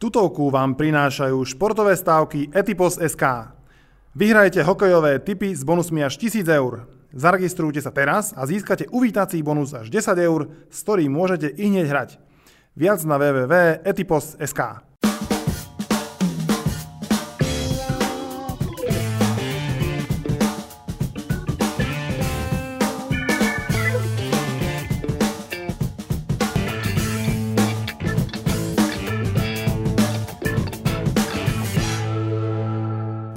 Tutovku vám prinášajú športové stávky Etipos SK. Vyhrajte hokejové tipy s bonusmi až 1000 eur. Zaregistrujte sa teraz a získate uvítací bonus až 10 eur, s ktorým môžete i hneď hrať. Viac na www.etipos.sk.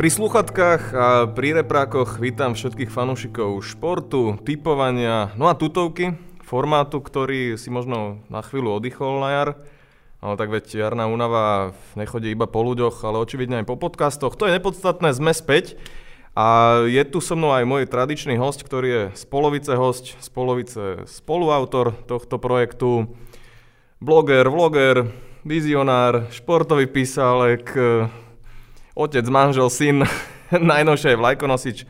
Pri sluchatkách a pri reprákoch vítam všetkých fanúšikov športu, typovania, no a tutovky, formátu, ktorý si možno na chvíľu oddychol na jar. Ale tak veď jarná únava nechodí iba po ľuďoch, ale očividne aj po podcastoch. To je nepodstatné, sme späť. A je tu so mnou aj môj tradičný host, ktorý je z host, z polovice spoluautor tohto projektu, bloger, vloger, vizionár, športový písalek, otec, manžel, syn, najnovšie vlajkonosič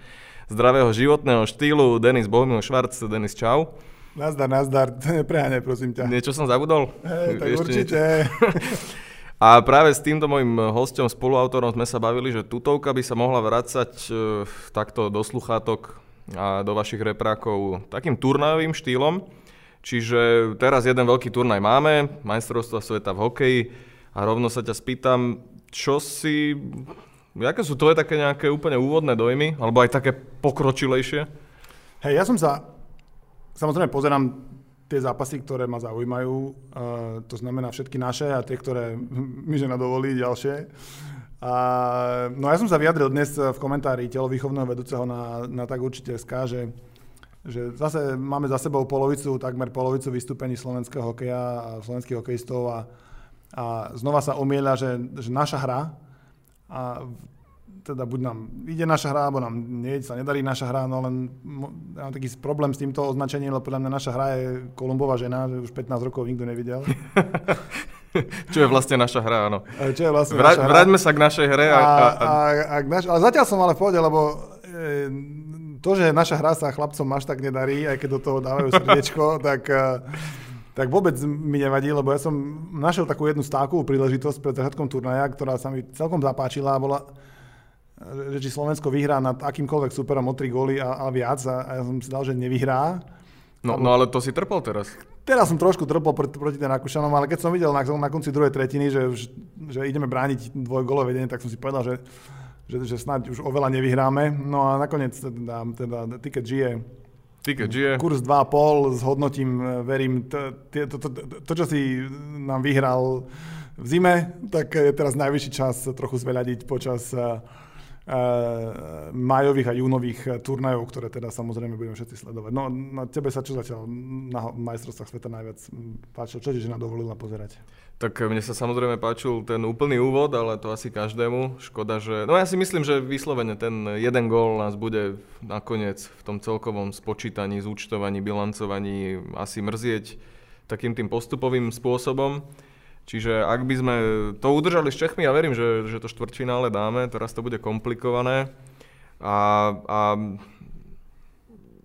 zdravého životného štýlu, Denis Bohumil Švarc. Denis, čau. Nazdar, nazdar, nepreháňaj, prosím ťa. Niečo som zabudol? Hej, tak Ešte určite. A práve s týmto mojim hostom, spoluautorom sme sa bavili, že tutovka by sa mohla vrácať e, takto do sluchátok a do vašich reprákov takým turnajovým štýlom. Čiže teraz jeden veľký turnaj máme, majstrovstva sveta v hokeji a rovno sa ťa spýtam, čo si... Aké sú tvoje také nejaké úplne úvodné dojmy? Alebo aj také pokročilejšie? Hej, ja som sa... Samozrejme pozerám tie zápasy, ktoré ma zaujímajú. Uh, to znamená všetky naše a tie, ktoré mi žena dovolí ďalšie. A, no ja som sa vyjadril dnes v komentári telovýchovného vedúceho na, na tak určite SK, že, že zase máme za sebou polovicu, takmer polovicu vystúpení slovenského hokeja a slovenských hokejistov a, a znova sa omieľa, že, že naša hra a teda buď nám ide naša hra, alebo nám nie, sa nedarí naša hra, no len ja mám taký problém s týmto označením, lebo podľa mňa naša hra je Kolumbová žena, že už 15 rokov nikto nevidel. Čo je vlastne naša hra, áno. Čo je vlastne Vra- naša hra. Vráťme sa k našej hre. A, a, a... A, a, naš- ale zatiaľ som ale v pohode, lebo e, to, že naša hra sa chlapcom až tak nedarí, aj keď do toho dávajú srdiečko, tak... E, tak vôbec mi nevadí, lebo ja som našiel takú jednu stávkovú príležitosť pred začiatkom turnaja, ktorá sa mi celkom zapáčila a bola, že či Slovensko vyhrá nad akýmkoľvek superom o 3 góly a, a viac a, a ja som si dal, že nevyhrá. No, no ale to si trpol teraz. Teraz som trošku trpol proti, proti ten Rakúšanom, ale keď som videl na, na konci druhej tretiny, že, že ideme brániť dvojgolové vedenie, tak som si povedal, že, že, že snáď už oveľa nevyhráme. No a nakoniec teda, teda ticket žije Ticket žije. Kurs 2,5 s hodnotím, e, verím, to, to, čo si nám vyhral v zime, tak je teraz najvyšší čas trochu zveľadiť počas uh, majových a júnových turnajov, ktoré teda samozrejme budeme všetci sledovať. No na tebe sa čo zatiaľ na majstrovstvách sveta najviac páčilo? Čo ti žena dovolila pozerať? Tak mne sa samozrejme páčil ten úplný úvod, ale to asi každému. Škoda, že... No ja si myslím, že vyslovene ten jeden gól nás bude nakoniec v tom celkovom spočítaní, zúčtovaní, bilancovaní asi mrzieť takým tým postupovým spôsobom. Čiže ak by sme to udržali s Čechmi, ja verím, že, že to štvrťfinále dáme, teraz to bude komplikované. A, a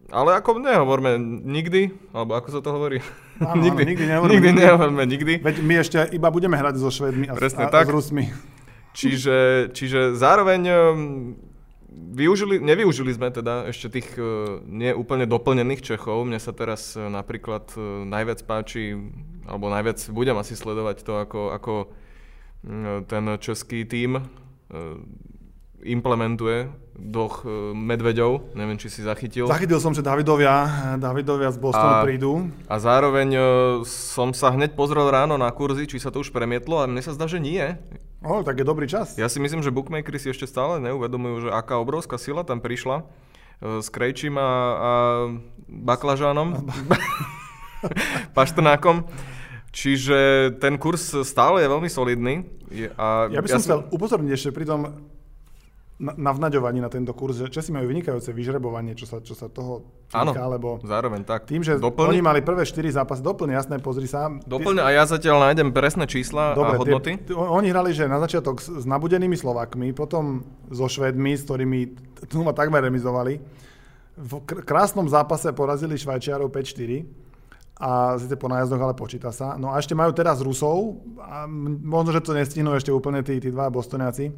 ale ako nehovorme nikdy, alebo ako sa to hovorí? Áno, nikdy, áno, nikdy nehovorme. Nikdy nehovorme nikdy. Veď my ešte iba budeme hrať so Švedmi a, Presne a, tak. s Rusmi. Čiže, čiže zároveň využili, nevyužili sme teda ešte tých uh, nie úplne doplnených Čechov. Mne sa teraz uh, napríklad uh, najviac páči, alebo najviac budem asi sledovať to, ako, ako ten český tím implementuje doch medveďov. Neviem, či si zachytil. Zachytil som, že Davidovia, Davidovia z Bostonu a, prídu. A zároveň som sa hneď pozrel ráno na kurzy, či sa to už premietlo a mne sa zdá, že nie. O, tak je dobrý čas. Ja si myslím, že bookmakeri si ešte stále neuvedomujú, že aká obrovská sila tam prišla s Krejčím a, a Baklažánom, Paštrnákom. Čiže ten kurz stále je veľmi solidný. A ja by som ja chcel upozorniť ešte pri tom navnaďovaní na tento kurz, že Česi majú vynikajúce vyžrebovanie, čo sa, čo sa toho týka, Áno, lebo zároveň tak. tým, že Doplň? oni mali prvé 4 zápasy, doplne, jasné, pozri sa. Doplň a ja zatiaľ nájdem presné čísla Dobre, a hodnoty. Tie, oni hrali, že na začiatok s, s nabudenými Slovakmi, potom so Švedmi, s ktorými tu ma takmer remizovali. V krásnom zápase porazili Švajčiarov 5-4 a síce po nájazdoch, ale počíta sa. No a ešte majú teraz Rusov, a možno, že to nestihnú ešte úplne tí, tí dva Bostoniaci,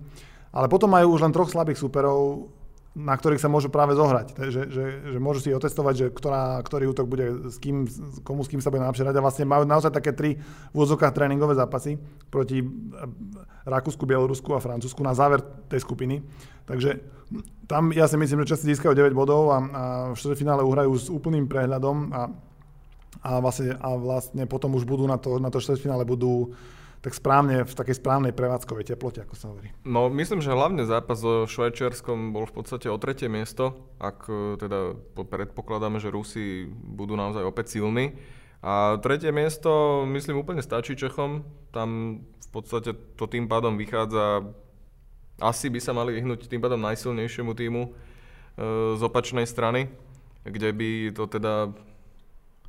ale potom majú už len troch slabých superov, na ktorých sa môžu práve zohrať. Že, že, že môžu si otestovať, že ktorá, ktorý útok bude s kým, komu s kým sa bude najlepšie hrať a vlastne majú naozaj také tri v úzokách tréningové zápasy proti Rakúsku, Bielorusku a Francúzsku na záver tej skupiny. Takže tam ja si myslím, že Česi získajú 9 bodov a, a v štvrťfinále uhrajú s úplným prehľadom a, a, vlastne, a vlastne potom už budú na to, na to štvrťfinále budú tak správne, v takej správnej prevádzkovej teplote, ako sa hovorí. No, myslím, že hlavne zápas so Švajčiarskom bol v podstate o tretie miesto, ak e, teda predpokladáme, že Rusi budú naozaj opäť silní. A tretie miesto, myslím, úplne stačí Čechom. Tam v podstate to tým pádom vychádza, asi by sa mali vyhnúť tým pádom najsilnejšiemu týmu e, z opačnej strany, kde by to teda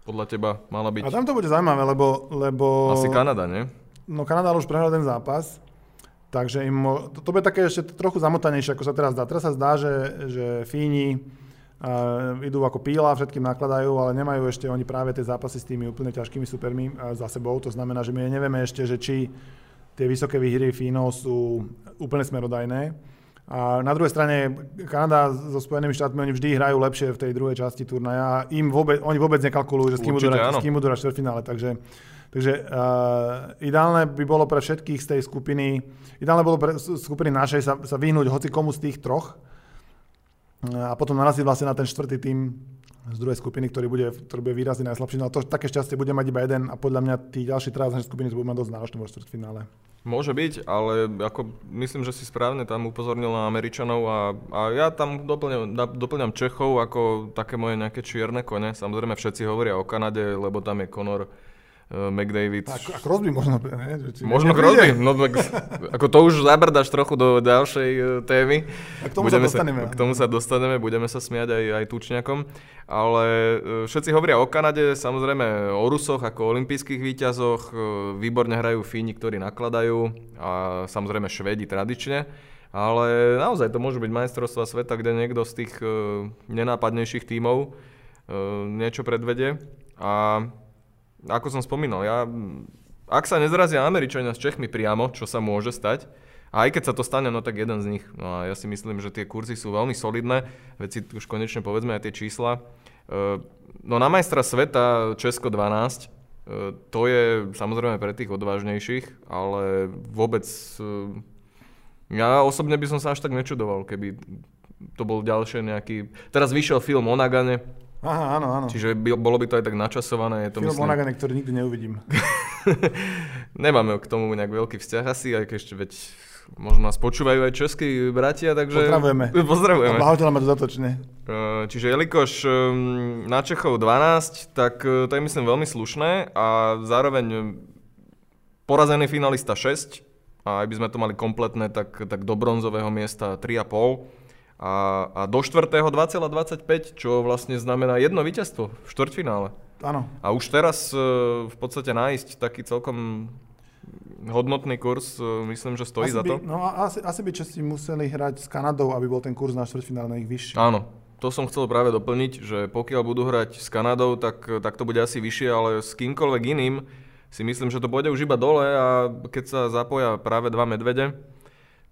podľa teba mala byť... A tam to bude zaujímavé, lebo... lebo... Asi Kanada, nie? No Kanada už prehral ten zápas, takže im, to, to bude také ešte trochu zamotanejšie, ako sa teraz dá. Teraz sa zdá, že, že Fíni uh, idú ako píla, všetkým nakladajú, ale nemajú ešte oni práve tie zápasy s tými úplne ťažkými supermi uh, za sebou. To znamená, že my nevieme ešte, že či tie vysoké výhry Fínov sú úplne smerodajné. A na druhej strane Kanada so Spojenými štátmi, oni vždy hrajú lepšie v tej druhej časti turnaja. Im vôbec, oni vôbec nekalkulujú, že s kým budú hrať štvrtfinále. Takže Takže uh, ideálne by bolo pre všetkých z tej skupiny, ideálne bolo pre skupiny našej sa, sa vyhnúť hoci komu z tých troch uh, a potom naraziť vlastne na ten štvrtý tým z druhej skupiny, ktorý bude, ktorý bude výrazne najslabší. No a to také šťastie bude mať iba jeden a podľa mňa tí ďalší traja skupiny to budú mať dosť náročné vo štvrtfinále. Môže byť, ale ako myslím, že si správne tam upozornil na Američanov a, a ja tam doplňam, doplňam Čechov ako také moje nejaké čierne kone. Samozrejme všetci hovoria o Kanade, lebo tam je Conor McDavid. A, a Crosby možno, ne? Či možno Crosby, no ako to už zabrdáš trochu do ďalšej uh, témy. A k tomu budeme sa dostaneme. Sa, k tomu sa dostaneme, budeme sa smiať aj, aj tučňakom. Ale uh, všetci hovoria o Kanade, samozrejme o Rusoch ako olympijských výťazoch, výborne hrajú Fíni, ktorí nakladajú a samozrejme Švedi tradične. Ale naozaj to môže byť majstrovstva sveta, kde niekto z tých nenápadnejších tímov niečo predvede. A ako som spomínal, ja, ak sa nezrazia Američania s Čechmi priamo, čo sa môže stať, a aj keď sa to stane, no tak jeden z nich. No a ja si myslím, že tie kurzy sú veľmi solidné, veď si už konečne povedzme aj tie čísla. E, no na majstra sveta Česko 12, e, to je samozrejme pre tých odvážnejších, ale vôbec e, ja osobne by som sa až tak nečudoval, keby to bol ďalšie nejaký... Teraz vyšiel film o Nagane, Aha, áno, áno. Čiže by, bolo by to aj tak načasované. Je to, Film myslím... Nagane, ktorý nikdy neuvidím. Nemáme k tomu nejak veľký vzťah asi, aj keď ešte veď možno nás počúvajú aj českí bratia, takže... Pozdravujeme. Pozdravujeme. Blahoželáme dodatočne. Čiže jelikož na Čechov 12, tak e, to je myslím veľmi slušné a zároveň porazený finalista 6 a aj by sme to mali kompletné, tak, tak do bronzového miesta 3,5 a, a do štvrtého 2,25, čo vlastne znamená jedno víťazstvo v štvrťfinále. Áno. A už teraz e, v podstate nájsť taký celkom hodnotný kurz, e, myslím, že stojí asi za by, to. No a asi, asi by Česi museli hrať s Kanadou, aby bol ten kurz na štvrťfinále na nich vyšší. Áno, to som chcel práve doplniť, že pokiaľ budú hrať s Kanadou, tak, tak to bude asi vyššie, ale s kýmkoľvek iným si myslím, že to bude už iba dole a keď sa zapoja práve dva medvede,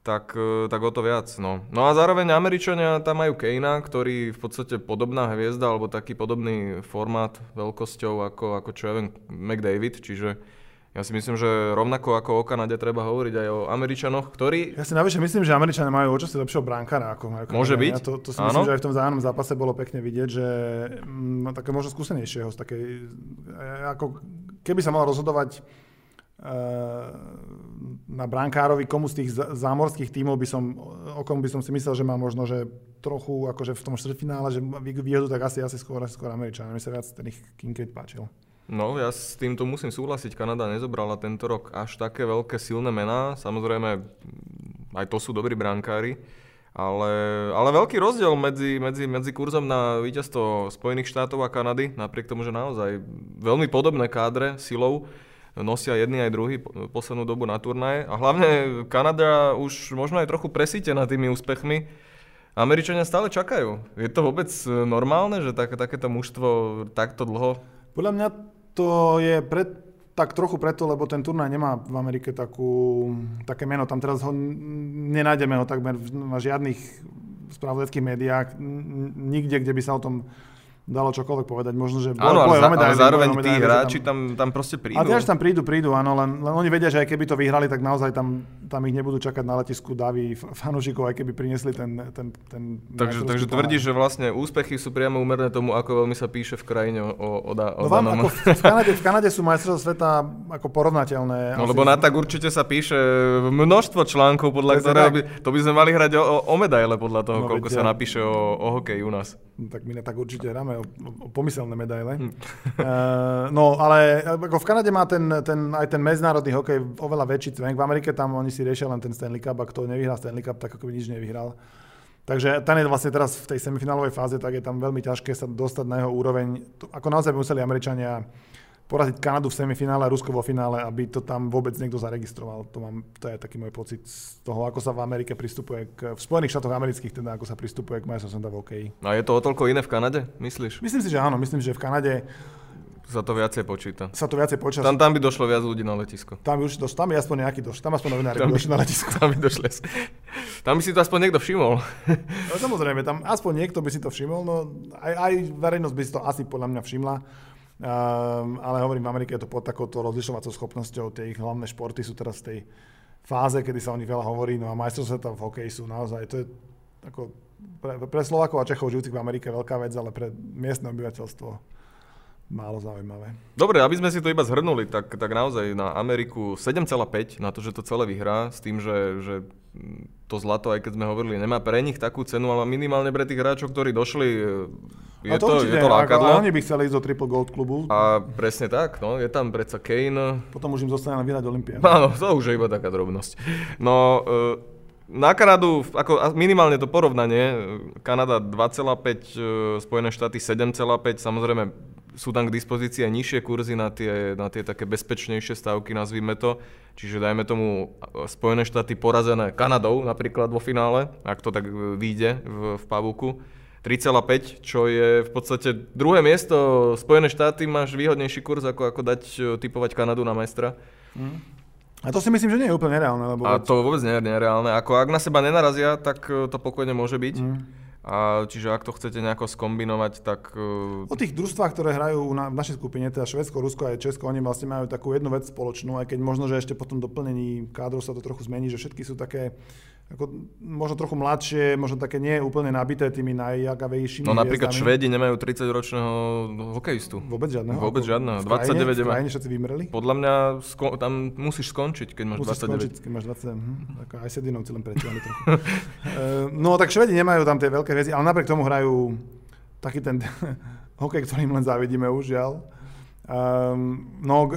tak, e, tak o to viac. No. no a zároveň Američania tam majú Kejna, ktorý v podstate podobná hviezda, alebo taký podobný formát veľkosťou ako, ako čo ja viem, McDavid, čiže ja si myslím, že rovnako ako o Kanade treba hovoriť aj o Američanoch, ktorí... Ja si navyše myslím, že Američania majú očasť lepšieho bránkara ako majú Môže byť. Ja to, to si myslím, že aj v tom zájomnom zápase bolo pekne vidieť, že no, také možno skúsenejšieho z takej... Ako, keby sa mal rozhodovať na brankárovi, komu z tých zámorských tímov by som, o kom by som si myslel, že má možno, že trochu akože v tom štvrtfinále, že výhodu, tak asi, asi skôr, asi skôr Američania. Mi sa viac ten ich Kincaid páčil. No, ja s týmto musím súhlasiť. Kanada nezobrala tento rok až také veľké silné mená. Samozrejme, aj to sú dobrí brankári. Ale, ale veľký rozdiel medzi, medzi, medzi kurzom na víťazstvo Spojených štátov a Kanady, napriek tomu, že naozaj veľmi podobné kádre silou, nosia jedni aj druhý poslednú dobu na turnaje. A hlavne Kanada už možno aj trochu presítená tými úspechmi. Američania stále čakajú. Je to vôbec normálne, že tak, takéto mužstvo takto dlho podľa mňa to je pre, tak trochu preto, lebo ten turnaj nemá v Amerike takú, také meno. Tam teraz ho nenájdeme ho takmer na žiadnych spravodajských médiách, nikde, kde by sa o tom dalo čokoľvek povedať. Možno, že áno, ale, za, ale zároveň tí hráči tam, tam proste prídu. A tí tam prídu, prídu, áno, len, len oni vedia, že aj keby to vyhrali, tak naozaj tam, tam ich nebudú čakať na letisku davy fanúšikov, aj keby priniesli ten, ten, ten Takže, takže tvrdíš, že vlastne úspechy sú priamo úmerné tomu, ako veľmi sa píše v krajine o, o, o, no vám, ako v, v, Kanade, v Kanade sú majstrovstvá sveta ako porovnateľné. No lebo na tak určite sa píše množstvo článkov, podľa ktorého by, to by sme mali hrať o, o medaile podľa toho, no, koľko vedia. sa napíše o, o hokeji u nás. Tak my na tak určite hráme o, o pomyselné medaile. Hm. Uh, no, ale ako v Kanade má ten, ten, aj ten medzinárodný hokej oveľa väčší cvenk. V Amerike tam oni si riešia len ten Stanley Cup a kto nevyhrá Stanley Cup, tak ako by nič nevyhral. Takže ten je vlastne teraz v tej semifinálovej fáze, tak je tam veľmi ťažké sa dostať na jeho úroveň. Ako naozaj by museli Američania poraziť Kanadu v semifinále a Rusko vo finále, aby to tam vôbec niekto zaregistroval. To, mám, to je taký môj pocit z toho, ako sa v Amerike pristupuje k, v Spojených štátoch amerických, teda ako sa pristupuje k majstrovstvám v hokeji. A je to o toľko iné v Kanade, myslíš? Myslím si, že áno. Myslím, že v Kanade sa to viacej počíta. Sa to viacej počíta. Tam, tam by došlo viac ľudí na letisko. Tam by, už došlo, tam by aspoň nejaký došlo. Tam aspoň novinári tam by došli na letisko. Tam by došli. Tam by si to aspoň niekto všimol. No, samozrejme, tam aspoň niekto by si to všimol. No, aj, aj verejnosť by si to asi podľa mňa všimla. Um, ale hovorím, v Amerike je to pod takouto rozlišovacou schopnosťou. Tie ich hlavné športy sú teraz v tej fáze, kedy sa o nich veľa hovorí. No a majstrovstvá v hokeji sú naozaj, to je ako pre, pre Slovákov a Čechov žijúcich v Amerike veľká vec, ale pre miestne obyvateľstvo málo zaujímavé. Dobre, aby sme si to iba zhrnuli, tak, tak naozaj na Ameriku 7,5 na to, že to celé vyhrá, s tým, že, že to zlato, aj keď sme hovorili, nemá pre nich takú cenu, ale minimálne pre tých hráčov, ktorí došli, je, to, to, určite, je to lákadlo. oni by chceli ísť do Triple Gold klubu. A presne tak, no, je tam predsa Kane. Potom už im zostane na vyhrať Olympiádu. Áno, to už je iba taká drobnosť. No, e, na Kanadu, ako minimálne to porovnanie, Kanada 2,5, e, Spojené štáty 7,5, samozrejme sú tam k dispozícii aj nižšie kurzy na tie, na tie také bezpečnejšie stavky, nazvime to. Čiže dajme tomu Spojené štáty porazené Kanadou napríklad vo finále, ak to tak vyjde v, v Pavuku. 3,5, čo je v podstate druhé miesto. Spojené štáty máš výhodnejší kurz, ako, ako dať e, typovať Kanadu na majstra. Mm. A to si myslím, že nie je úplne nereálne. Lebo a to vôbec nie je nereálne. Ako ak na seba nenarazia, tak e, to pokojne môže byť. Mm. A čiže ak to chcete nejako skombinovať, tak... E, o tých družstvách, ktoré hrajú na, v našej skupine, teda Švedsko, Rusko a Česko, oni vlastne majú takú jednu vec spoločnú, aj keď možno, že ešte po tom doplnení kádrov sa to trochu zmení, že všetky sú také ako, možno trochu mladšie, možno také nie úplne nabité tými najjagavejšími No napríklad Švédi nemajú 30-ročného hokejistu. Vôbec žiadneho? Vôbec žiadneho. 29 krajine, v krajine všetci vymreli? Podľa mňa sko- tam musíš skončiť, keď máš musíš 29. Skončiť, keď máš 20. Hm, ako aj Sedinovci len pretiahli trochu. uh, no tak Švédi nemajú tam tie veľké hviezdy, ale napriek tomu hrajú taký ten hokej, ktorým len závidíme už, žiaľ. Um, no,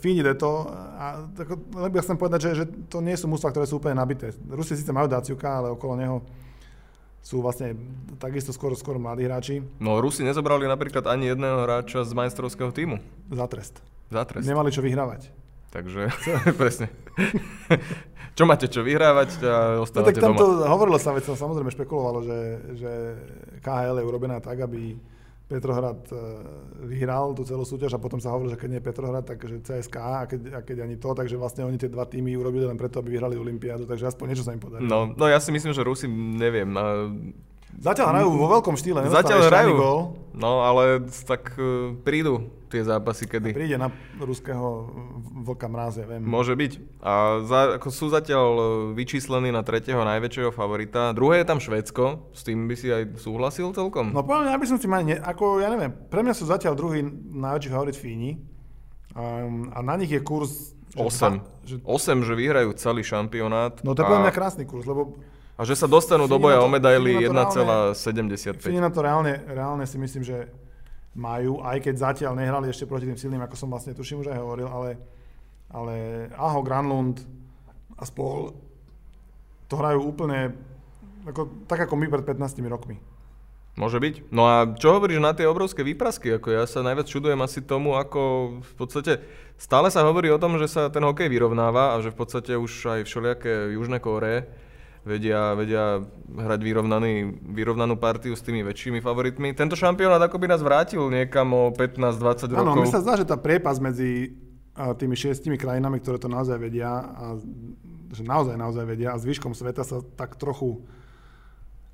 Fíni to. A, tak, ja chcem povedať, že, že to nie sú mústva, ktoré sú úplne nabité. Rusi síce majú Daciuka, ale okolo neho sú vlastne takisto skoro, skoro mladí hráči. No Rusi nezobrali napríklad ani jedného hráča z majstrovského týmu. Za trest. Za trest. Nemali čo vyhrávať. Takže, presne. čo máte čo vyhrávať a ostávate no, tak doma. hovorilo sa, veď sa samozrejme špekulovalo, že, že KHL je urobená tak, aby Petrohrad e, vyhral tú celú súťaž a potom sa hovorilo, že keď nie Petrohrad, takže CSK a keď, a keď ani to, takže vlastne oni tie dva týmy urobili len preto, aby vyhrali Olympiádu, takže aspoň niečo sa im podarilo. No, no ja si myslím, že Rusi, neviem, Zatiaľ hrajú vo veľkom štýle. Zatiaľ hrajú, gól. no ale tak uh, prídu tie zápasy, kedy... A príde na ruského vlka mráze, viem. Môže byť. A za, ako sú zatiaľ e, vyčíslení na tretieho najväčšieho favorita. Druhé je tam Švédsko, s tým by si aj súhlasil celkom? No poviem, ja by som si mal, ne, ako ja neviem, pre mňa sú zatiaľ druhý najväčší favorit Fíni. Um, a na nich je kurz... 8. Že, 8, že vyhrajú celý šampionát. No to je a... mňa krásny kurz, lebo a že sa dostanú do boja o medaily 1,75. Fíni na to reálne, reálne si myslím, že majú, aj keď zatiaľ nehrali ešte proti tým silným, ako som vlastne tuším už aj hovoril, ale, ale Aho, Granlund a spol to hrajú úplne ako, tak ako my pred 15 rokmi. Môže byť. No a čo hovoríš na tie obrovské výprasky? Ako ja sa najviac čudujem asi tomu, ako v podstate stále sa hovorí o tom, že sa ten hokej vyrovnáva a že v podstate už aj všelijaké Južné Kóre vedia, vedia hrať vyrovnaný, vyrovnanú partiu s tými väčšími favoritmi. Tento šampionát ako by nás vrátil niekam o 15-20 rokov. Áno, mi sa zdá, že tá priepas medzi tými šiestimi krajinami, ktoré to naozaj vedia, a, že naozaj, naozaj vedia, a zvyškom sveta sa tak trochu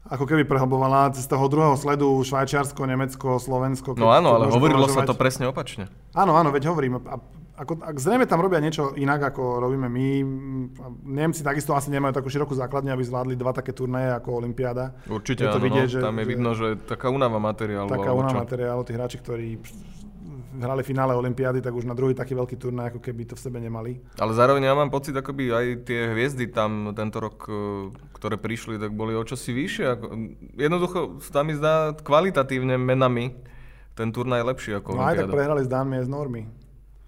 ako keby prehlbovala z toho druhého sledu Švajčiarsko, Nemecko, Slovensko. No áno, ale hovorilo považovať... sa to presne opačne. Áno, áno, veď hovorím. A ako, ak zrejme tam robia niečo inak, ako robíme my. Nemci takisto asi nemajú takú širokú základňu, aby zvládli dva také turnaje ako Olympiáda. Určite áno, vidieť, no, že, tam je vidno, že taká únava materiálu. Taká únava materiálu, tí hráči, ktorí hrali finále Olympiády, tak už na druhý taký veľký turnaj, ako keby to v sebe nemali. Ale zároveň ja mám pocit, ako by aj tie hviezdy tam tento rok, e, ktoré prišli, tak boli o čosi vyššie. Jednoducho, tam mi zdá kvalitatívne menami ten turnaj lepší ako No aj tak prehrali s Dánmi aj z Normy.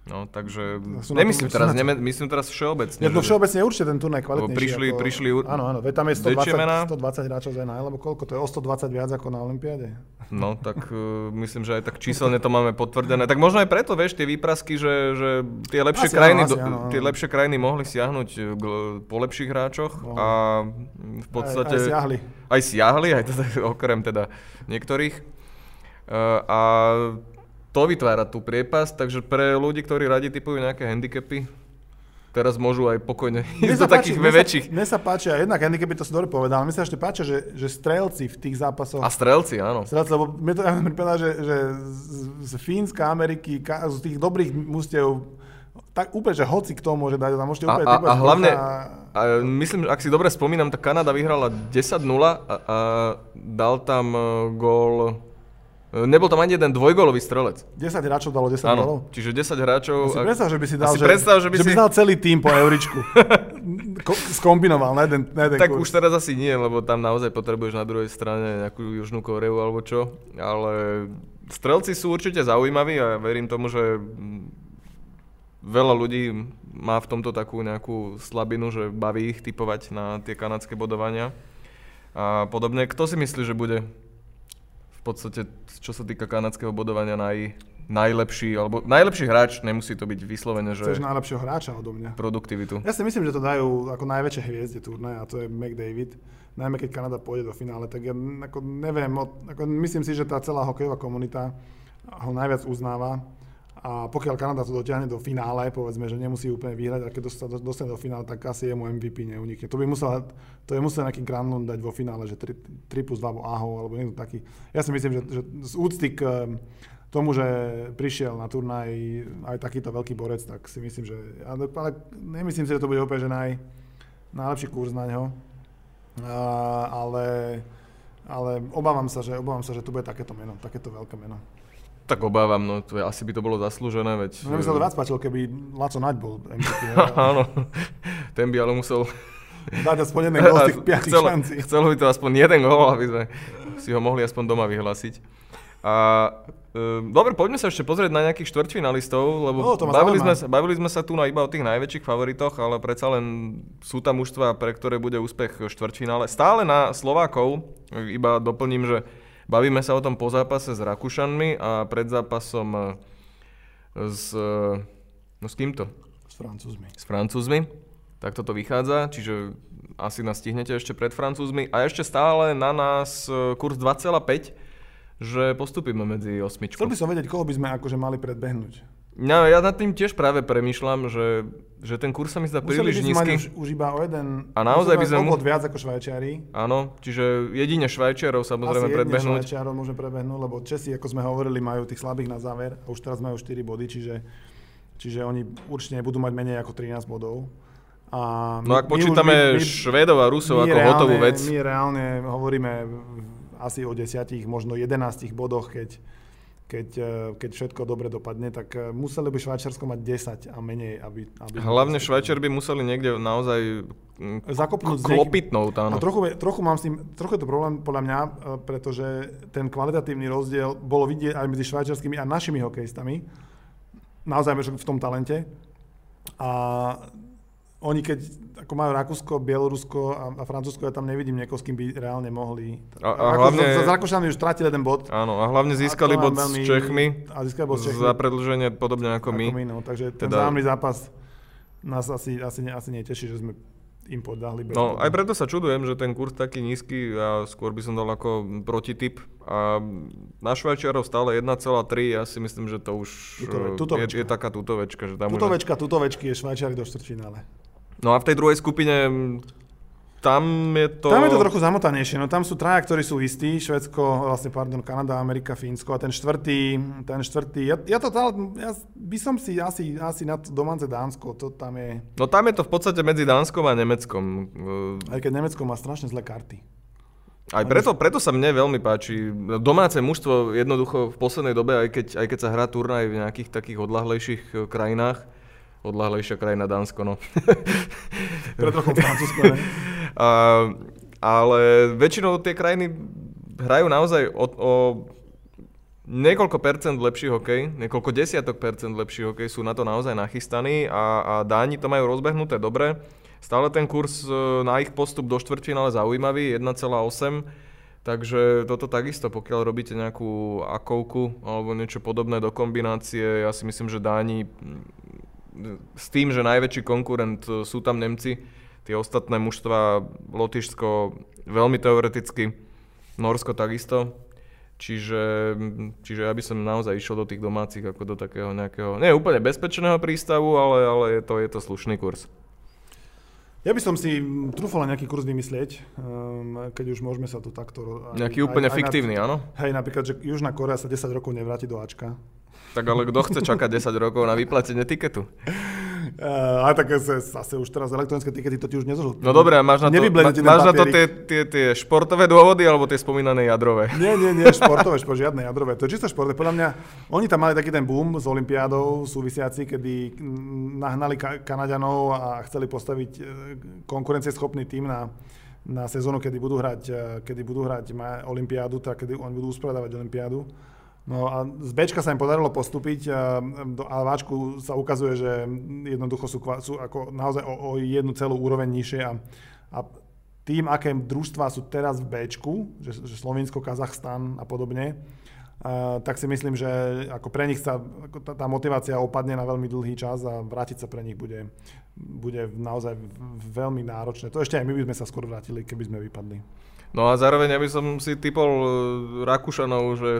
No, takže nemyslím teraz, neme, myslím teraz všeobecne. Ja, to všeobecne je určite ten turnaj kvalitnejší. Prišli, ako, prišli... Áno, áno, veď tam je 120, 120 hráčov z NL, lebo koľko? To je o 120 viac ako na Olympiáde. No, tak uh, myslím, že aj tak číselne to máme potvrdené. Tak možno aj preto, vieš, tie výprasky, že, že tie, lepšie asi, krajiny, áno, asi, áno, áno. tie lepšie krajiny mohli siahnuť po lepších hráčoch no. a v podstate... Aj, aj siahli. Aj siahli, aj teda, okrem teda niektorých. Uh, a to vytvára tú priepas, takže pre ľudí, ktorí radi typujú nejaké handicapy, teraz môžu aj pokojne ísť do takých mne väčších. Mne sa páči, a jednak handicapy to si dobre povedal, mne sa ešte páči, že, že strelci v tých zápasoch... A strelci, áno. Strelci, lebo mne to ja pripadá, že, že z, z Fínska, Ameriky, z tých dobrých mústev, tak úplne, že hoci kto môže dať, tam môžete úplne a, a, a hlavne, a... a myslím, ak si dobre spomínam, tak Kanada vyhrala 10-0 a, a dal tam e, gól Nebol tam ani jeden dvojgolový strelec. 10 hráčov dalo 10 Áno, golov? čiže 10 hráčov... si predstav, že by si dal, že, predstav, že by že si... by dal celý tým po Euričku. Ko- skombinoval na jeden, na jeden Tak kurz. už teraz asi nie, lebo tam naozaj potrebuješ na druhej strane nejakú Južnú Koreu alebo čo. Ale strelci sú určite zaujímaví a verím tomu, že veľa ľudí má v tomto takú nejakú slabinu, že baví ich typovať na tie kanadské bodovania. A podobne. Kto si myslí, že bude podstate, čo sa týka kanadského bodovania, naj, najlepší, alebo najlepší hráč, nemusí to byť vyslovene, že... Chceš najlepšieho hráča odo mňa. Produktivitu. Ja si myslím, že to dajú ako najväčšie hviezde turnaja a to je McDavid. Najmä keď Kanada pôjde do finále, tak ja ako neviem, ako myslím si, že tá celá hokejová komunita ho najviac uznáva a pokiaľ Kanada to dotiahne do finále, povedzme, že nemusí úplne vyhrať, a keď sa dostane do finále, tak asi jemu MVP neunikne. To by musel, to je musel nejaký Granlund dať vo finále, že 3, 3 plus 2 alebo Aho, alebo niekto taký. Ja si myslím, že, že z úcty k eh, tomu, že prišiel na turnaj aj takýto veľký borec, tak si myslím, že... Ale, nemyslím si, že to bude úplne že naj, najlepší kurz na ňo. A, ale, ale obávam sa, že, obávam sa, že to bude takéto meno, takéto veľké meno. Tak obávam, no to je, asi by to bolo zaslúžené, veď... No, by sa to viac páčilo, keby Laco Naď bol MVP. Áno, ten by ale musel... Dať aspoň jeden gol z tých piatých chcel, šancí. Chcel by to aspoň jeden gol, aby sme si ho mohli aspoň doma vyhlásiť. A e, dobre, poďme sa ešte pozrieť na nejakých štvrťfinalistov, lebo no, bavili, sme, bavili sme sa tu na iba o tých najväčších favoritoch, ale predsa len sú tam mužstva, pre ktoré bude úspech štvrťfinále. Stále na Slovákov, iba doplním, že Bavíme sa o tom po zápase s Rakúšanmi a pred zápasom e, s... E, no s kýmto? S Francúzmi. S Francúzmi. Tak toto vychádza, čiže asi nás stihnete ešte pred Francúzmi. A ešte stále na nás e, kurz 2,5, že postupíme medzi osmičkou. Chcel by som vedieť, koho by sme akože mali predbehnúť. No, ja nad tým tiež práve premyšľam, že, že ten kurz sa mi zdá príliš nízky. Už, už iba o jeden, a naozaj by sme mu... viac ako Švajčiari. Áno, čiže jedine Švajčiarov samozrejme Asi predbehnúť. Asi Švajčiarov môžeme predbehnúť, lebo Česi, ako sme hovorili, majú tých slabých na záver a už teraz majú 4 body, čiže, čiže oni určite nebudú mať menej ako 13 bodov. A my, no ak počítame my, my, Švédov a Rusov ako reálne, hotovú vec. My reálne hovoríme asi o 10, možno 11 bodoch, keď, keď, e, keď všetko dobre dopadne, tak e, museli by Švajčiarsko mať 10 a menej, aby... aby Hlavne Švajčiar by museli niekde naozaj zakopnúť klopitnúť, áno. A trochu, trochu mám s tým, trochu je to problém podľa mňa, e, pretože ten kvalitatívny rozdiel bolo vidieť aj medzi švajčiarskými a našimi hokejistami, naozaj v tom talente. A oni keď ako majú Rakúsko, Bielorusko a, a Francúzsko, ja tam nevidím niekoho, s kým by reálne mohli. A, a hlavne... Z, z Rakúšanmi už stratili jeden bod. Áno, a hlavne získali bod veľmi, s Čechmi. A získali bod s Čechmi. Za predlženie podobne ako, ako my. my no, takže ten teda... zájomný zápas nás asi, asi, asi neteší, že sme im podali. No, aj preto sa čudujem, že ten kurz taký nízky a skôr by som dal ako protityp. A na Švajčiarov stále 1,3, ja si myslím, že to už Tutove, je, je, taká tutovečka. Že tam tutovečka, už... tutovečky je Švajčiari do štvrťfinále. No a v tej druhej skupine tam je to... Tam je to trochu zamotanejšie, no tam sú traja, ktorí sú istí, Švedsko, vlastne, pardon, Kanada, Amerika, Fínsko a ten štvrtý, ten štvrtý, ja, ja to ja by som si asi, asi na to domáce Dánsko, to tam je... No tam je to v podstate medzi Dánskom a Nemeckom. Aj keď Nemecko má strašne zlé karty. Aj preto, preto sa mne veľmi páči. Domáce mužstvo jednoducho v poslednej dobe, aj keď, aj keď sa hrá turnaj v nejakých takých odlahlejších eh, krajinách, odlahlejšia krajina Dánsko, no. Pre trochu Francúzsko, ne? A, ale väčšinou tie krajiny hrajú naozaj o, o niekoľko percent lepší hokej, niekoľko desiatok percent lepší hokej sú na to naozaj nachystaní a, a Dáni to majú rozbehnuté dobre. Stále ten kurz e, na ich postup do štvrťfinále zaujímavý, 1,8. Takže toto takisto, pokiaľ robíte nejakú akovku alebo niečo podobné do kombinácie, ja si myslím, že Dáni s tým, že najväčší konkurent e, sú tam Nemci, tie ostatné mužstva, Lotyšsko veľmi teoreticky, Norsko takisto. Čiže, čiže ja by som naozaj išiel do tých domácich ako do takého nejakého, nie úplne bezpečného prístavu, ale, ale je, to, je to slušný kurz. Ja by som si trúfal nejaký kurz vymyslieť, um, keď už môžeme sa tu takto... Nejaký aj, úplne aj, fiktívny, áno? Hej, napríklad, že Južná Korea sa 10 rokov nevráti do Ačka. Tak ale kto chce čakať 10 rokov na vyplatenie tiketu? Uh, a tak zase už teraz elektronické tikety to ti už nezožú. No dobré, máš na to, máš na to tie, tie, tie športové dôvody alebo tie spomínané jadrové? Nie, nie, nie, športové, šport, žiadne jadrové. To je čisto športové. Podľa mňa, oni tam mali taký ten boom s Olympiádou súvisiaci, kedy nahnali Kanaďanov a chceli postaviť e, konkurencieschopný tým na, na sezónu, kedy budú hrať, e, kedy budú hrať Olympiádu, tak kedy oni budú usporiadavať Olympiádu. No a z Bčka sa im podarilo postúpiť a, a Váčku sa ukazuje, že jednoducho sú, sú ako naozaj o, o jednu celú úroveň nižšie a, a tým, aké družstvá sú teraz v Bčku, že, že Slovinsko, Kazachstan a podobne, a, tak si myslím, že ako pre nich sa ako tá, tá motivácia opadne na veľmi dlhý čas a vrátiť sa pre nich bude, bude naozaj veľmi náročné. To ešte aj my by sme sa skôr vrátili, keby sme vypadli. No a zároveň ja by som si typol e, Rakúšanov, že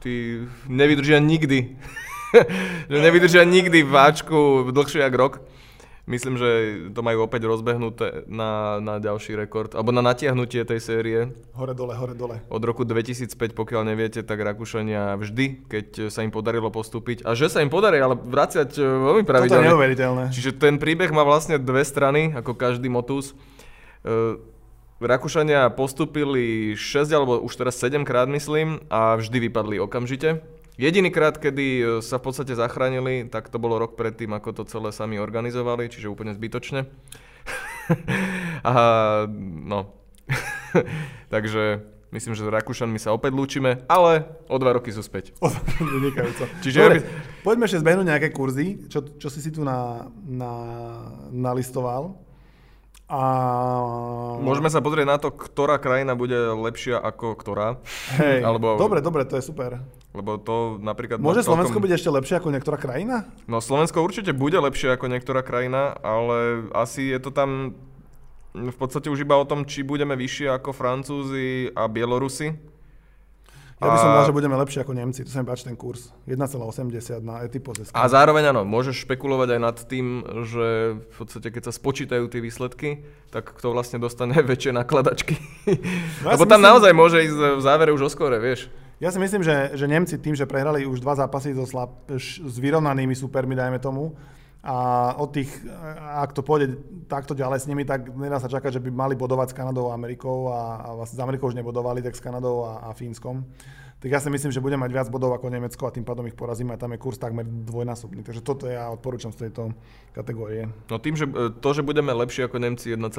tí nevydržia nikdy. že nevydržia nikdy v váčku dlhšie ako rok. Myslím, že to majú opäť rozbehnuté na, na ďalší rekord, alebo na natiahnutie tej série. Hore dole, hore dole. Od roku 2005, pokiaľ neviete, tak Rakúšania vždy, keď sa im podarilo postúpiť, a že sa im podarí, ale vraciať e, veľmi pravidelne. Toto je neuveriteľné. Čiže ten príbeh má vlastne dve strany, ako každý motus. Rakúšania postupili 6 alebo už teraz 7 krát myslím a vždy vypadli okamžite. Jediný krát, kedy e, sa v podstate zachránili, tak to bolo rok predtým, ako to celé sami organizovali, čiže úplne zbytočne. a no, takže myslím, že s Rakúšanmi sa opäť lúčime, ale o dva roky sú späť. Čiže Dobre, poďme ešte zbehnúť nejaké kurzy, čo, čo si si tu na, na, nalistoval. A... Môžeme sa pozrieť na to, ktorá krajina bude lepšia ako ktorá. Hej, Alebo... dobre, dobre, to je super. Lebo to napríklad... Môže Slovensko byť ešte lepšie ako niektorá krajina? No Slovensko určite bude lepšie ako niektorá krajina, ale asi je to tam v podstate už iba o tom, či budeme vyššie ako Francúzi a Bielorusi ja by som dal, že budeme lepšie ako Nemci, to sa mi páči ten kurz. 1,80 na Etipos. A zároveň áno, môžeš špekulovať aj nad tým, že v podstate keď sa spočítajú tie výsledky, tak kto vlastne dostane väčšie nakladačky. No ja Lebo tam myslím, naozaj môže ísť v závere už o skore, vieš. Ja si myslím, že, že Nemci tým, že prehrali už dva zápasy so slab, s vyrovnanými supermi, dajme tomu, a od tých, ak to pôjde takto ďalej s nimi, tak nedá sa čakať, že by mali bodovať s Kanadou a Amerikou a, a vlastne s Amerikou už nebodovali, tak s Kanadou a, a Fínskom. Tak ja si myslím, že budeme mať viac bodov ako Nemecko a tým pádom ich porazíme a tam je kurz takmer dvojnásobný. Takže toto ja odporúčam z tejto kategórie. No tým, že e, to, že budeme lepšie ako Nemci 1,8,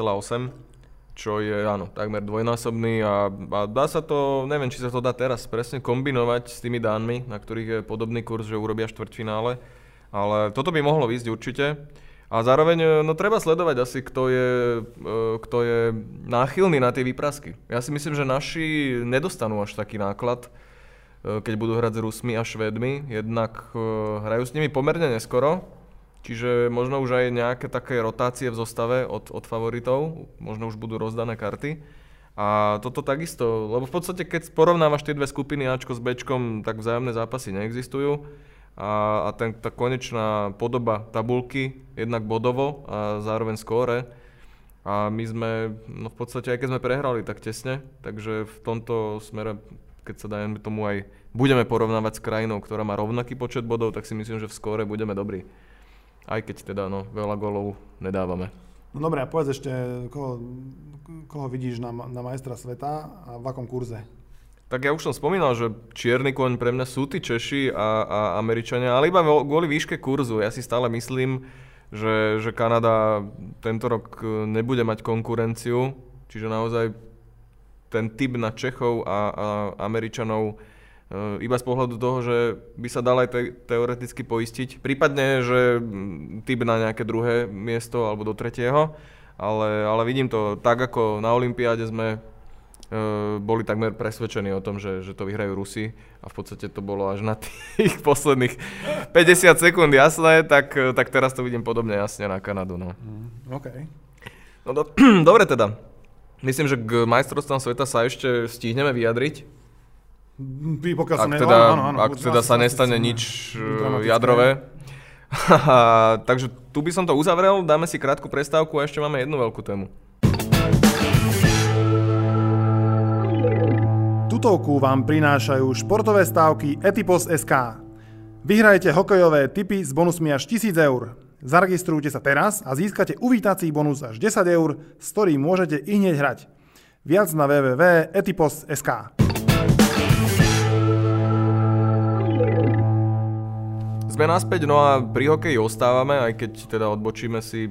čo je áno, takmer dvojnásobný a, a dá sa to, neviem, či sa to dá teraz presne kombinovať s tými Dánmi, na ktorých je podobný kurz, že urobia štvrťfinále ale toto by mohlo ísť určite. A zároveň e, no, treba sledovať asi, kto je, e, kto je náchylný na tie výprasky. Ja si myslím, že naši nedostanú až taký náklad, e, keď budú hrať s Rusmi a Švédmi. Jednak hrajú s nimi pomerne neskoro čiže možno už aj nejaké také rotácie v zostave od, od favoritov, možno už budú rozdané karty. A toto takisto, lebo v podstate keď porovnávaš tie dve skupiny Ačko s Bčkom, tak vzájomné zápasy neexistujú a, a ten, tá konečná podoba tabulky, jednak bodovo a zároveň skóre. A my sme, no v podstate aj keď sme prehrali tak tesne, takže v tomto smere, keď sa dajme tomu aj budeme porovnávať s krajinou, ktorá má rovnaký počet bodov, tak si myslím, že v skóre budeme dobrí. Aj keď teda no, veľa golov nedávame. No dobre, a povedz ešte, koho, koho vidíš na, na majstra sveta a v akom kurze? Tak ja už som spomínal, že čierny koň pre mňa sú tí Češi a, a Američania, ale iba kvôli výške kurzu. Ja si stále myslím, že, že Kanada tento rok nebude mať konkurenciu, čiže naozaj ten typ na Čechov a, a Američanov e, iba z pohľadu toho, že by sa dal aj te- teoreticky poistiť. Prípadne, že typ na nejaké druhé miesto alebo do tretieho, ale, ale vidím to tak, ako na Olympiáde sme boli takmer presvedčení o tom, že, že to vyhrajú Rusi a v podstate to bolo až na tých posledných 50 sekúnd jasné, tak, tak teraz to vidím podobne jasne na Kanadu. No. Mm, OK. No do, dobre teda. Myslím, že k majstrovstvám sveta sa ešte stihneme vyjadriť. Pokiaľ ak teda, áno, áno, ak teda sa nestane nič e, jadrové. Takže tu by som to uzavrel, dáme si krátku prestávku a ešte máme jednu veľkú tému. Tutovku vám prinášajú športové stávky Etipos.sk. Vyhrajte hokejové tipy s bonusmi až 1000 eur. Zaregistrujte sa teraz a získate uvítací bonus až 10 eur, s ktorým môžete i hneď hrať. Viac na www.etipos.sk Sme naspäť, no a pri hokeji ostávame, aj keď teda odbočíme si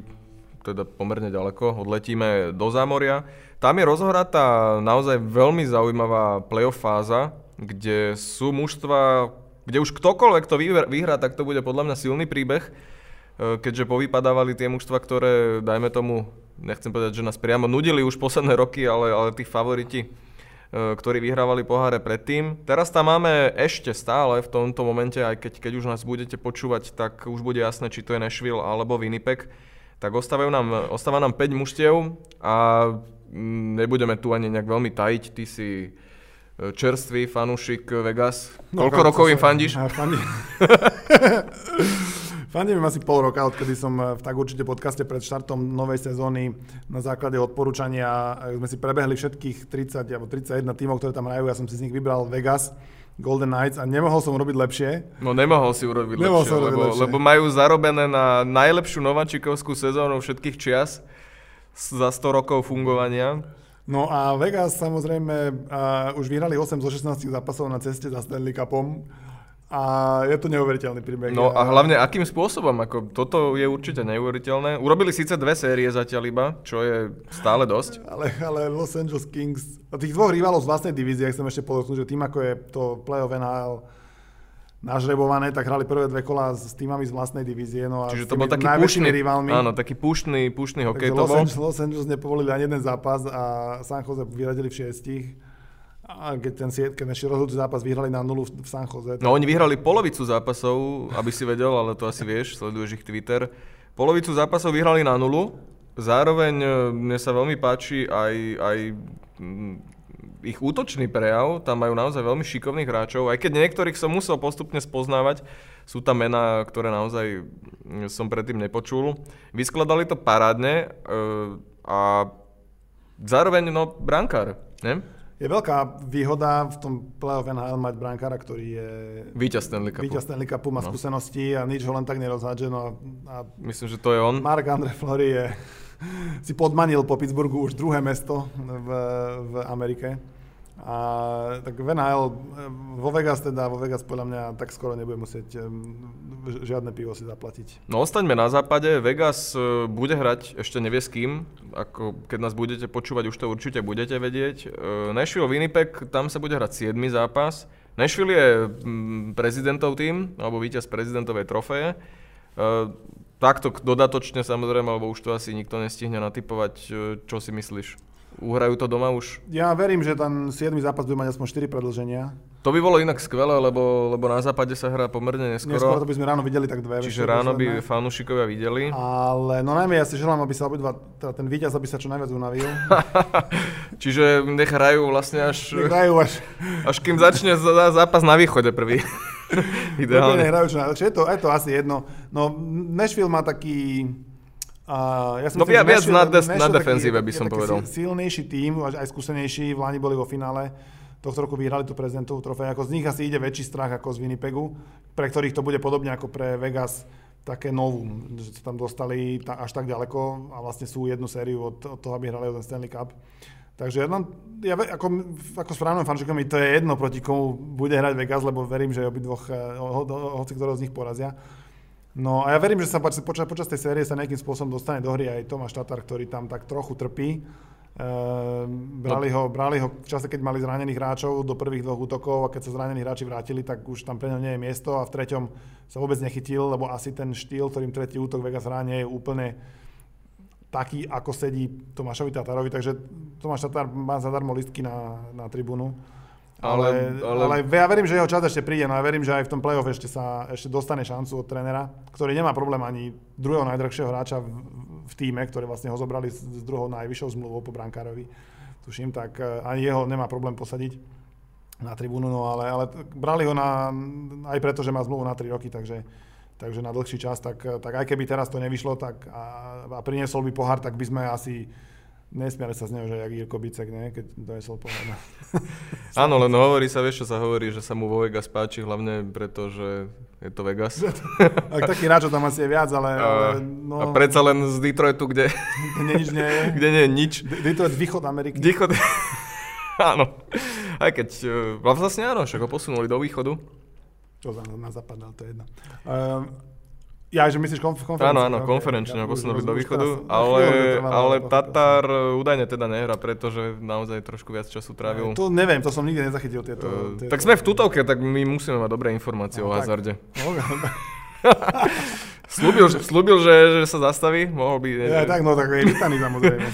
teda pomerne ďaleko, odletíme do Zámoria. Tam je rozhratá naozaj veľmi zaujímavá playoff fáza, kde sú mužstva, kde už ktokoľvek to vyhrá, tak to bude podľa mňa silný príbeh, e, keďže povypadávali tie mužstva, ktoré, dajme tomu, nechcem povedať, že nás priamo nudili už posledné roky, ale, ale tí favoriti, e, ktorí vyhrávali poháre predtým. Teraz tam máme ešte stále v tomto momente, aj keď, keď už nás budete počúvať, tak už bude jasné, či to je Nashville alebo Winnipeg. Tak ostávajú nám, ostáva nám 5 mužstiev a nebudeme tu ani nejak veľmi tajiť, ty si e, čerstvý fanúšik Vegas. No, Koľko rokov im fandíš? Fandím. Fandím asi pol roka, odkedy som e, v tak určite podcaste pred štartom novej sezóny na základe odporúčania e, sme si prebehli všetkých 30 alebo 31 tímov, ktoré tam hrajú. Ja som si z nich vybral Vegas. Golden Knights a nemohol som urobiť lepšie. No nemohol si urobiť nemohol lepšie, lebo, lepšie, lebo majú zarobené na najlepšiu nováčikovskú sezónu všetkých čias za 100 rokov fungovania. No a Vegas samozrejme uh, už vyhrali 8 zo 16 zápasov na ceste za Stanley Cupom. A je to neuveriteľný príbeh. No a hlavne akým spôsobom, ako toto je určite neuveriteľné. Urobili síce dve série zatiaľ iba, čo je stále dosť. Ale, ale Los Angeles Kings, tých dvoch rivalov z vlastnej divízie, chcem ešte podotknúť, že tým ako je to play-off NHL, nažrebované, tak hrali prvé dve kola s týmami z vlastnej divízie. No a Čiže to bol taký púštny, rivalmi. Áno, taký púštny, púštny hokej to bol. Los Los Angeles nepovolili ani jeden zápas a San Jose vyradili v šiestich. A keď ten, keď ešte rozhodujúci zápas vyhrali na nulu v San Jose. No oni vyhrali polovicu zápasov, aby si vedel, ale to asi vieš, sleduješ ich Twitter. Polovicu zápasov vyhrali na nulu, zároveň e, mne sa veľmi páči aj, aj ich útočný prejav, tam majú naozaj veľmi šikovných hráčov, aj keď niektorých som musel postupne spoznávať, sú tam mená, ktoré naozaj som predtým nepočul. Vyskladali to parádne e, a zároveň no, brankár, ne? Je veľká výhoda v tom play-off NHL mať brankára, ktorý je... Víťaz Stanley Cupu. Víťaz Stanley Cupu, má no. skúsenosti a nič ho len tak nerozhádže. No a Myslím, že to je on. Mark Andre Flory je si podmanil po Pittsburghu už druhé mesto v, v Amerike. A tak v NHL, vo Vegas teda, vo Vegas podľa mňa tak skoro nebude musieť žiadne pivo si zaplatiť. No ostaňme na západe, Vegas e, bude hrať, ešte nevie s kým, ako keď nás budete počúvať, už to určite budete vedieť. E, Nashville Winnipeg, tam sa bude hrať 7. zápas. Nashville je prezidentov tým, alebo víťaz prezidentovej trofeje. Takto dodatočne samozrejme, lebo už to asi nikto nestihne natypovať. E, čo si myslíš? Uhrajú to doma už? Ja verím, že ten 7. zápas bude mať aspoň 4 predlženia. To by bolo inak skvelé, lebo, lebo na západe sa hrá pomerne neskoro. Neskôr to by sme ráno videli tak dve. Čiže ráno by fanúšikovia videli. Ale no najmä ja si želám, aby sa obidva, teda ten víťaz, aby sa čo najviac unavil. Čiže nech hrajú vlastne až... Nech hrajú až... Až kým začne zápas na východe prvý. Ideálne. Nehrajú čo najlepšie. Je to, je to asi jedno. No Nashville má taký... Uh, ja no ja viac na, de- na defenzíve by som povedal. silnejší tým, aj skúsenejší, v Lani boli vo finále tohto roku vyhrali tú prezidentovú trofej. Ako z nich asi ide väčší strach ako z Winnipegu, pre ktorých to bude podobne ako pre Vegas také novum, že sa tam dostali až tak ďaleko a vlastne sú jednu sériu od, od toho, aby hrali o ten Stanley Cup. Takže ja, ja ako, ako správnym fanšikom mi to je jedno, proti komu bude hrať Vegas, lebo verím, že obidvoch, eh, ho, ho, hoci ktorého z nich porazia. No a ja verím, že sa počas, počas tej série sa nejakým spôsobom dostane do hry aj Tomáš Tatar, ktorý tam tak trochu trpí Ehm, brali, ho, brali ho v čase, keď mali zranených hráčov do prvých dvoch útokov a keď sa zranení hráči vrátili, tak už tam pre ňo nie je miesto a v treťom sa vôbec nechytil, lebo asi ten štýl, ktorým tretí útok Vegas hrá, nie je úplne taký, ako sedí Tomášovi Tatarovi, takže Tomáš Tatar má zadarmo listky na, na tribúnu. Ale, ale, ale, ja verím, že jeho čas ešte príde, no ja verím, že aj v tom play-off ešte sa ešte dostane šancu od trénera, ktorý nemá problém ani druhého najdrahšieho hráča v, v týme, ktoré vlastne ho zobrali s, s druhou najvyššou zmluvou po brankárovi, tuším, tak eh, ani jeho nemá problém posadiť na tribúnu, no ale, ale brali ho na, aj preto, že má zmluvu na 3 roky, takže, takže na dlhší čas, tak, tak aj keby teraz to nevyšlo tak a, a priniesol by pohár, tak by sme asi Nesmiali sa z neho, že jak Jirko Bicek, ne? keď donesol pohľad. Áno, len hovorí sa, vieš, čo sa hovorí, že sa mu vo Vegas páči, hlavne preto, že je to Vegas. tak taký ráčo tam asi je viac, ale... ale no... A predsa len z Detroitu, kde... kde nič nie je. kde nie je nič. Detroit východ Ameriky. Východ... áno. Aj keď... E, vlastne áno, však ho posunuli do východu. Čo za na západ, to je jedno. Um, ja, že myslíš konf- konferenčne? Áno, áno, konferenčne ho posunuli do východu, ale, ale Tatar údajne teda nehrá, pretože naozaj trošku viac času trávil. To neviem, to som nikdy nezachytil tieto... Uh, tieto... Tak sme v tutovke, tak my musíme mať dobré informácie no, o hazarde. No, slúbil, slúbil že, že sa zastaví, mohol by... Ja, tak, no tak je vítaný samozrejme.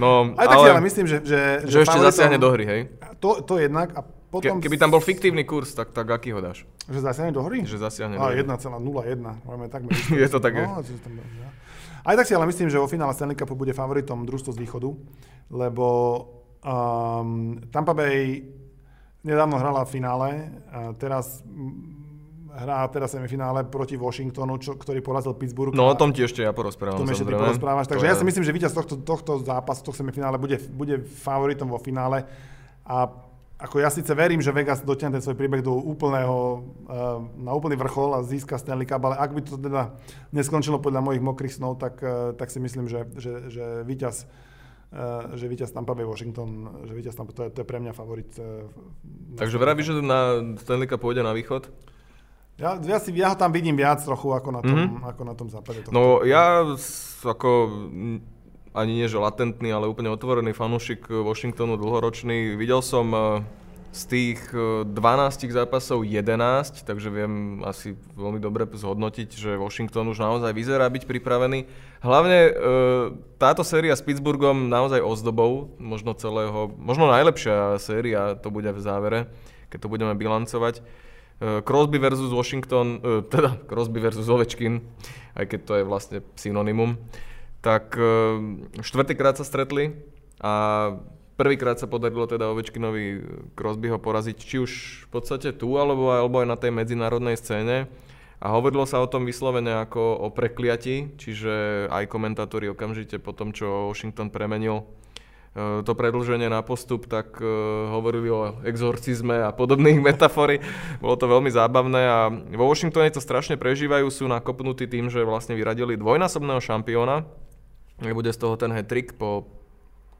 No, tak ale, si ale myslím, že... Že, že, že ešte zasiahne do hry, hej? To, to jednak a potom... Ke, keby tam bol fiktívny kurz, tak, tak aký ho dáš? Že zasiahne do hry? Že zasiahne do hry. 1,01. Máme takmer... je to také. No, aj tak si ale myslím, že vo finále Stanley Cupu bude favoritom družstvo z východu, lebo um, Tampa Bay nedávno hrala v finále, a teraz hrá teraz semifinále proti Washingtonu, čo, ktorý porazil Pittsburgh. No o tom ti ešte ja porozprávam. O tom ešte ty porozprávaš. Takže to ja je... si myslím, že víťaz tohto, tohto zápasu, tohto semifinále bude, bude favoritom vo finále. A ako ja síce verím, že Vegas dotiahne ten svoj príbeh do úplného, uh, na úplný vrchol a získa Stanley Cup, ale ak by to teda neskončilo podľa mojich mokrých snov, tak, uh, tak si myslím, že, že, že víťaz Uh, že víťaz Tampa Bay Washington, že víťaz Tampa, to je, to je pre mňa favorit. Takže vravíš, že na Stanley Cup pôjde na východ? Ja, ja, si, ja ho tam vidím viac trochu ako na tom, mm-hmm. ako na tom západe. No ja ako ani nie že latentný, ale úplne otvorený fanúšik Washingtonu dlhoročný. Videl som eh, z tých 12 eh, zápasov 11, takže viem asi veľmi dobre zhodnotiť, že Washington už naozaj vyzerá byť pripravený. Hlavne eh, táto séria s Pittsburghom naozaj ozdobou, možno celého, možno najlepšia séria to bude v závere, keď to budeme bilancovať. Crosby versus Washington, teda Crosby versus Ovečkin, aj keď to je vlastne synonymum tak eh, štvrtýkrát sa stretli a prvýkrát sa podarilo teda Ovečkinovi ho poraziť, či už v podstate tu, alebo, alebo aj na tej medzinárodnej scéne. A hovorilo sa o tom vyslovene ako o prekliati, čiže aj komentátori okamžite po tom, čo Washington premenil eh, to predlženie na postup, tak uh, hovorili o exorcizme a podobných metafory. Bolo to veľmi zábavné a vo Washingtone to strašne prežívajú, sú nakopnutí tým, že vlastne vyradili dvojnásobného šampióna, bude z toho ten hat-trick po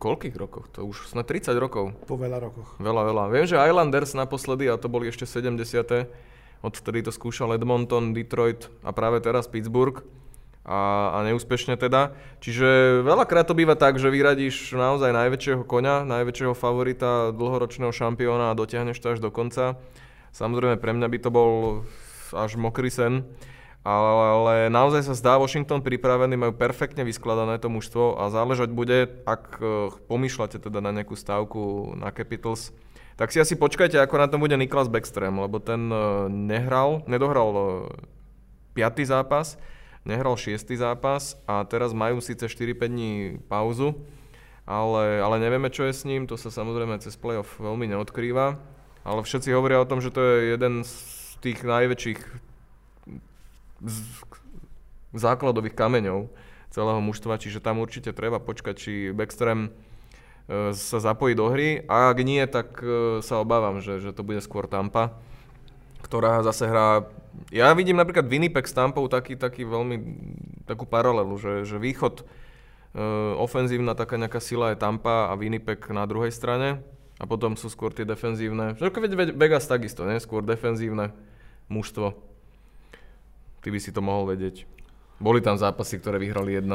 koľkých rokoch? To už sme 30 rokov. Po veľa rokoch. Veľa, veľa. Viem, že Islanders naposledy, a to boli ešte 70. Odtedy to skúšal Edmonton, Detroit a práve teraz Pittsburgh. A, a neúspešne teda. Čiže veľakrát to býva tak, že vyradíš naozaj najväčšieho koňa, najväčšieho favorita, dlhoročného šampióna a dotiahneš to až do konca. Samozrejme pre mňa by to bol až mokrý sen ale naozaj sa zdá Washington pripravený, majú perfektne vyskladané to mužstvo a záležať bude, ak e, pomýšľate teda na nejakú stávku na Capitals, tak si asi počkajte, ako na tom bude Niklas Backstream, lebo ten uh, nehral, nedohral uh, piatý zápas, nehral šiestý zápas a teraz majú síce 4-5 dní pauzu, ale, ale nevieme, čo je s ním, to sa samozrejme cez playoff veľmi neodkrýva, ale všetci hovoria o tom, že to je jeden z tých najväčších základových kameňov celého mužstva, čiže tam určite treba počkať, či Backstream e, sa zapojí do hry a ak nie, tak e, sa obávam, že, že to bude skôr Tampa, ktorá zase hrá ja vidím napríklad Winnipeg s Tampou taký, taký veľmi, takú paralelu, že, že východ, e, ofenzívna taká nejaká sila je Tampa a Winnipeg na druhej strane a potom sú skôr tie defenzívne, že Vegas takisto, ne? skôr defenzívne mužstvo. Ty by si to mohol vedieť. Boli tam zápasy, ktoré vyhrali 1-0.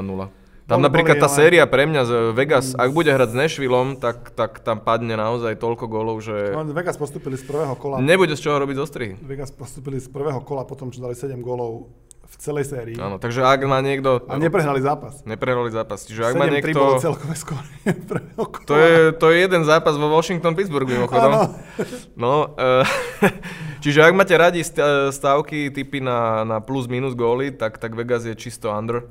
Tam napríklad tá séria pre mňa z Vegas, ak bude hrať s Nashvilleom, tak, tak tam padne naozaj toľko golov, že... No, Vegas postupili z prvého kola. Nebude z čoho robiť zostrihy. Vegas postupili z prvého kola potom, čo dali 7 golov v celej sérii. Áno, takže ak má niekto... A neprehrali zápas. Neprehrali zápas. Čiže ak má niekto... bolo celkové kola. To je, to je jeden zápas vo Washington-Pittsburgh mimochodom. No, uh, čiže ak máte radi stavky typy na, na plus-minus góly, tak, tak Vegas je čisto under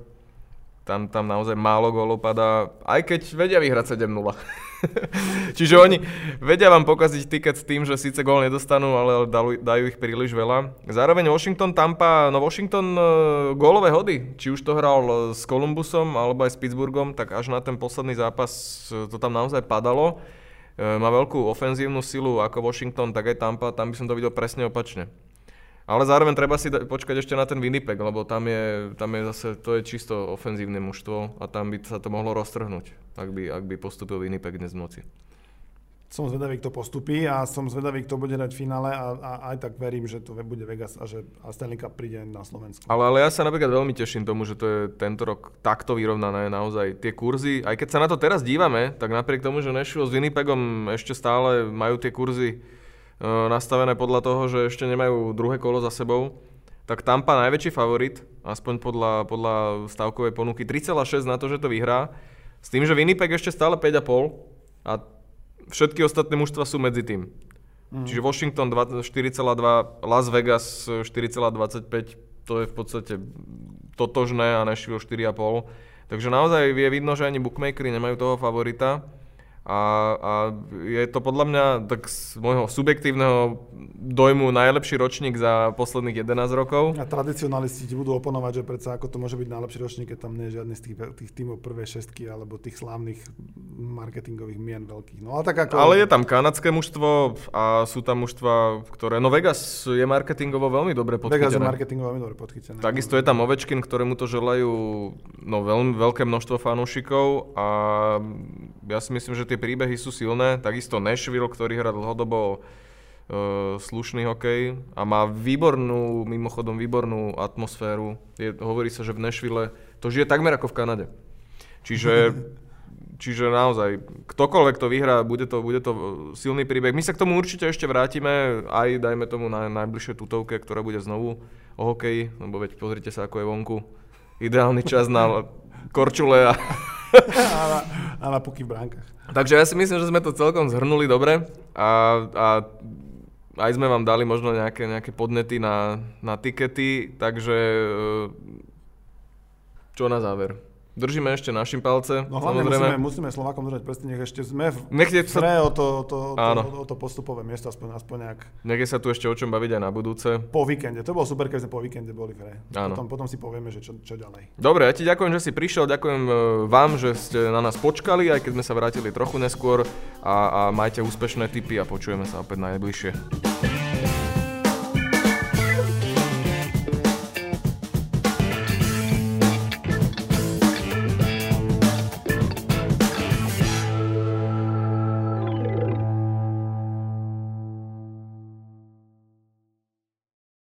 tam, tam naozaj málo gólov padá, aj keď vedia vyhrať 7-0. Čiže oni vedia vám pokaziť tiket s tým, že síce gól nedostanú, ale dajú, ich príliš veľa. Zároveň Washington, Tampa, no Washington uh, gólové hody, či už to hral s Columbusom alebo aj s Pittsburghom, tak až na ten posledný zápas e, to tam naozaj padalo. Uh, má veľkú ofenzívnu silu ako Washington, tak aj Tampa, tam by som to videl presne opačne. Ale zároveň treba si da- počkať ešte na ten Winnipeg, lebo tam je, tam je zase, to je čisto ofenzívne mužstvo a tam by sa to mohlo roztrhnúť, ak by, ak by postupil Winnipeg dnes v noci. Som zvedavý, kto postupí a som zvedavý, kto bude hrať v finále a, a aj tak verím, že to bude Vegas a že a Stanley Cup príde na Slovensku. Ale, ale ja sa napríklad veľmi teším tomu, že to je tento rok takto vyrovnané naozaj tie kurzy. Aj keď sa na to teraz dívame, tak napriek tomu, že Nashville s Winnipegom ešte stále majú tie kurzy nastavené podľa toho, že ešte nemajú druhé kolo za sebou, tak Tampa najväčší favorit, aspoň podľa, podľa stavkovej ponuky, 3,6 na to, že to vyhrá, s tým, že Winnipeg ešte stále 5,5 a všetky ostatné mužstva sú medzi tým. Mm. Čiže Washington 4,2, Las Vegas 4,25, to je v podstate totožné a Nashville 4,5. Takže naozaj je vidno, že ani bookmakery nemajú toho favorita. A, a je to podľa mňa tak z môjho subjektívneho dojmu najlepší ročník za posledných 11 rokov. A tradicionalisti ti budú oponovať, že predsa ako to môže byť najlepší ročník, keď tam nie je žiadny z tých, tých tímov prvej šestky alebo tých slávnych marketingových mien veľkých. No, ale, tak ako... ale je tam kanadské mužstvo a sú tam mužstva, ktoré... No Vegas je marketingovo veľmi dobre podchytené. Vegas je marketingovo veľmi dobre podchytené. Takisto je tam Ovečkin, ktorému to želajú no, veľmi veľké množstvo fanúšikov a ja si myslím, že tie príbehy sú silné. Takisto Nashville, ktorý hrá dlhodobo uh, slušný hokej a má výbornú, mimochodom výbornú atmosféru. Je, hovorí sa, že v Nashville to žije takmer ako v Kanade. Čiže, čiže naozaj, ktokoľvek to vyhrá, bude to, bude to silný príbeh. My sa k tomu určite ešte vrátime, aj dajme tomu na najbližšej tutovke, ktorá bude znovu o hokeji, lebo veď pozrite sa, ako je vonku. Ideálny čas na korčule a a, na, puky v bránkach. Takže ja si myslím, že sme to celkom zhrnuli dobre a, a aj sme vám dali možno nejaké, nejaké podnety na, na tikety, takže e, čo na záver? Držíme ešte našim palce. No hlavne samozrejme. musíme, musíme Slovákom držať prsty, nech ešte sme v nech sa... o, to, to, to, o, to postupové miesto, aspoň, aspoň nejak. Nech sa tu ešte o čom baviť aj na budúce. Po víkende, to bolo super, keď sme po víkende boli v hre. Áno. Potom, potom si povieme, že čo, čo ďalej. Dobre, ja ti ďakujem, že si prišiel, ďakujem e, vám, že ste na nás počkali, aj keď sme sa vrátili trochu neskôr a, a majte úspešné tipy a počujeme sa opäť najbližšie.